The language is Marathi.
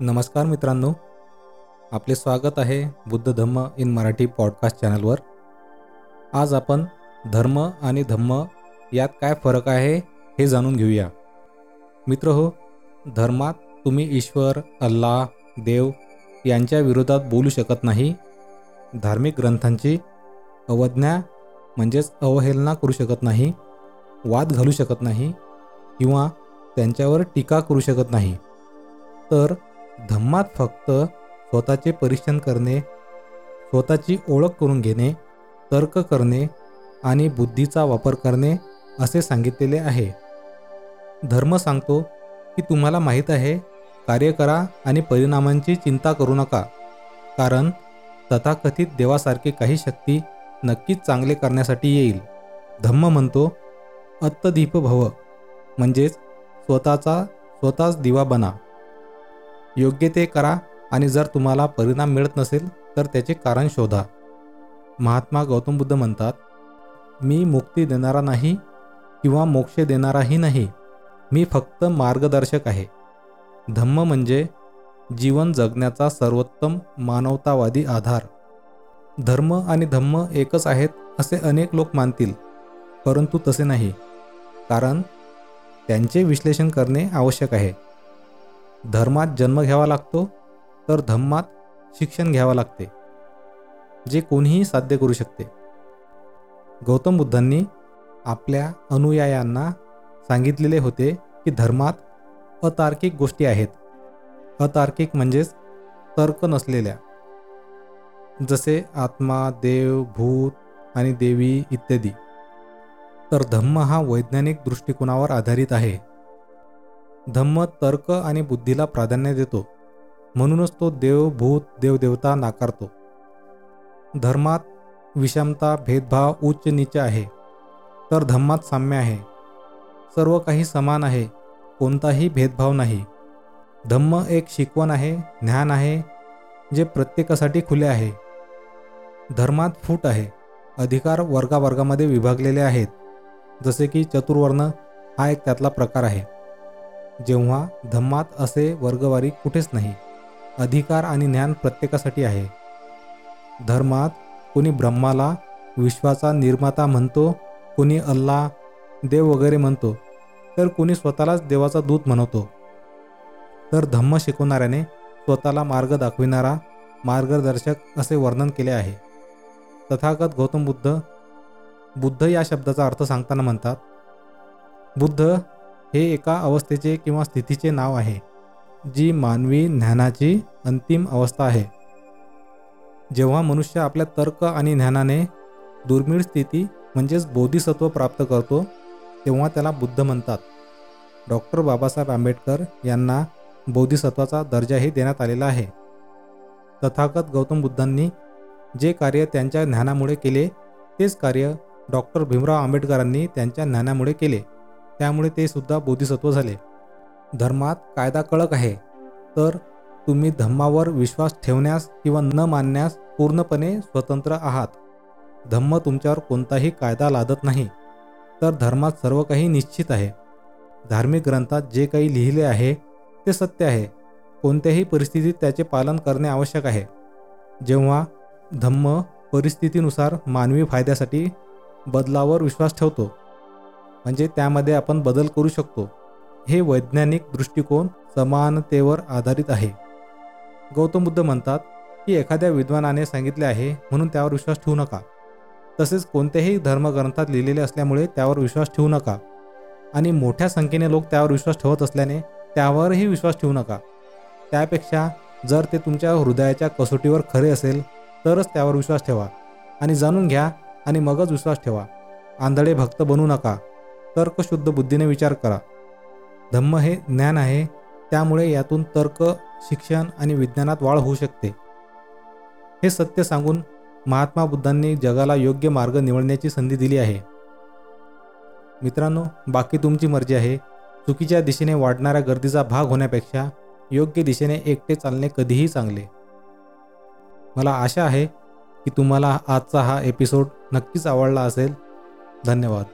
नमस्कार मित्रांनो. आपले स्वागत आहे बुद्ध धम्म इन मराठी पॉडकास्ट चॅनलवर आज आपण धर्म आणि धम्म यात काय फरक आहे हे जाणून घेऊया. मित्र हो धर्मात तुम्ही ईश्वर अल्लाह देव यांच्या विरोधात बोलू शकत नाही. धार्मिक ग्रंथांची अवज्ञा म्हणजेच अवहेलना करू शकत नाही वाद घालू शकत नाही किंवा त्यांच्यावर टीका करू शकत नाही. तर धम्मात फक्त स्वतःचे परीक्षण करणे स्वतःची ओळख करून घेणे तर्क करणे आणि बुद्धीचा वापर करणे असे सांगितलेले आहे. धर्म सांगतो की तुम्हाला माहीत आहे कार्य करा आणि परिणामांची चिंता करू नका. कारण तथाकथित देवासारखी काही शक्ती नक्कीच चांगले करण्यासाठी येईल. धम्म म्हणतो अत्तदीप भव म्हणजेच स्वतःचा स्वतःच दिवा बना. योग्य ते करा आणि जर तुम्हाला परिणाम मिळत नसेल तर त्याचे कारण शोधा. महात्मा गौतम बुद्ध म्हणतात मी मुक्ती देणारा नाही किंवा मोक्ष देणाराही नाही. मी फक्त मार्गदर्शक आहे. धम्म म्हणजे जीवन जगण्याचा सर्वोत्तम मानवतावादी आधार. धर्म आणि धम्म एकच आहेत असे अनेक लोक मानतील परंतु तसे नाही कारण त्यांचे विश्लेषण करणे आवश्यक आहे. धर्मात जन्म घ्यावा लागतो तर धम्मात शिक्षण घ्यावं लागते जे कोणीही साध्य करू शकते. गौतम बुद्धांनी आपल्या अनुयायांना सांगितलेले होते की धर्मात अतार्किक गोष्टी आहेत. अतार्किक म्हणजेच तर्क नसलेल्या. जसे आत्मा देव भूत आणि देवी इत्यादी. तर धम्म हा वैज्ञानिक दृष्टिकोनावर आधारित आहे. धम्म तर्क आणि बुद्धीला प्राधान्य देतो. म्हणूनच तो देव भूत देवदेवता नाकारतो. धर्मात विषमता भेदभाव उच्च नीच आहे. तर धम्मात साम्य आहे. सर्व काही समान आहे. कोणताही भेदभाव नाही. धम्म एक शिकवण आहे ज्ञान आहे जे प्रत्येकासाठी खुले आहे. धर्मात फूट आहे. अधिकार वर्गावर्गामध्ये विभागलेले आहेत. जसे की चतुर्वर्ण हा एक त्यातला प्रकार आहे. जेव्हा धम्मात असे वर्गवारी कुठेच नाही अधिकार आणि ज्ञान प्रत्येकासाठी आहे. धर्मात कोणी ब्रह्माला विश्वाचा निर्माता म्हणतो कोणी अल्ला देव वगैरे म्हणतो तर कोणी स्वतःलाच देवाचा दूत म्हणवतो तर धम्म शिकवणाऱ्याने स्वतःला मार्ग दाखविणारा मार्गदर्शक असे वर्णन केले आहे. तथागत गौतम बुद्ध बुद्ध या शब्दाचा अर्थ सांगताना म्हणतात बुद्ध हे एका अवस्थेचे किंवा स्थितीचे नाव आहे जी मानवी ज्ञानाची अंतिम अवस्था आहे. जेव्हा मनुष्य आपल्या तर्क आणि ज्ञानाने दुर्मिळ स्थिती म्हणजेच बोधिसत्व प्राप्त करतो तेव्हा त्याला बुद्ध म्हणतात. डॉक्टर बाबासाहेब आंबेडकर यांना बोधिसत्वाचा दर्जाही देण्यात आलेला आहे. तथागत गौतम बुद्धांनी जे कार्य त्यांच्या ज्ञानामुळे केले तेच कार्य डॉक्टर भीमराव आंबेडकरांनी त्यांच्या ज्ञानामुळे केले. त्यामुळे ते सुद्धा बोधिसत्व झाले. धर्मात कायदा कळक आहे तर तुम्ही धम्मावर विश्वास ठेवण्यास किंवा न मानण्यास पूर्णपणे स्वतंत्र आहात. धम्म तुमच्यावर कोणताही कायदा लादत नाही तर धर्मात सर्व काही निश्चित आहे. धार्मिक ग्रंथात जे काही लिहिले आहे ते सत्य आहे. कोणत्याही परिस्थितीत त्याचे पालन करणे आवश्यक आहे. जेव्हा धम्म परिस्थितीनुसार मानवी फायद्यासाठी बदलावर विश्वास ठेवतो म्हणजे त्यामध्ये आपण बदल करू शकतो. हे वैज्ञानिक दृष्टिकोन समानतेवर आधारित आहे. गौतम बुद्ध म्हणतात की एखाद्या विद्वानाने सांगितले आहे म्हणून त्यावर विश्वास ठेवू नका. तसेच कोणत्याही धर्मग्रंथात लिहिलेले असल्यामुळे त्यावर विश्वास ठेवू नका. आणि मोठ्या संख्येने लोक त्यावर विश्वास ठेवत असल्याने त्यावरही विश्वास ठेवू नका. त्यापेक्षा जर ते तुमच्या हृदयाच्या कसोटीवर खरे असेल तरच त्यावर विश्वास ठेवा. आणि जाणून घ्या आणि मगच विश्वास ठेवा. आंधळे भक्त बनू नका. तर्कशुद्ध बुद्धीने विचार करा. धम्म हे ज्ञान आहे त्यामुळे यातून तर्क शिक्षण आणि विज्ञानात वाढ होऊ शकते. हे सत्य सांगून महात्मा बुद्धांनी जगाला योग्य मार्ग निवडण्याची संधी दिली आहे. मित्रांनो बाकी तुमची मर्जी आहे. चुकीच्या दिशेने वाढणाऱ्या गर्दीचा भाग होण्यापेक्षा योग्य दिशेने एकटे चालणे कधीही चांगले. मला आशा आहे की तुम्हाला आजचा हा एपिसोड नक्कीच आवडला असेल. धन्यवाद.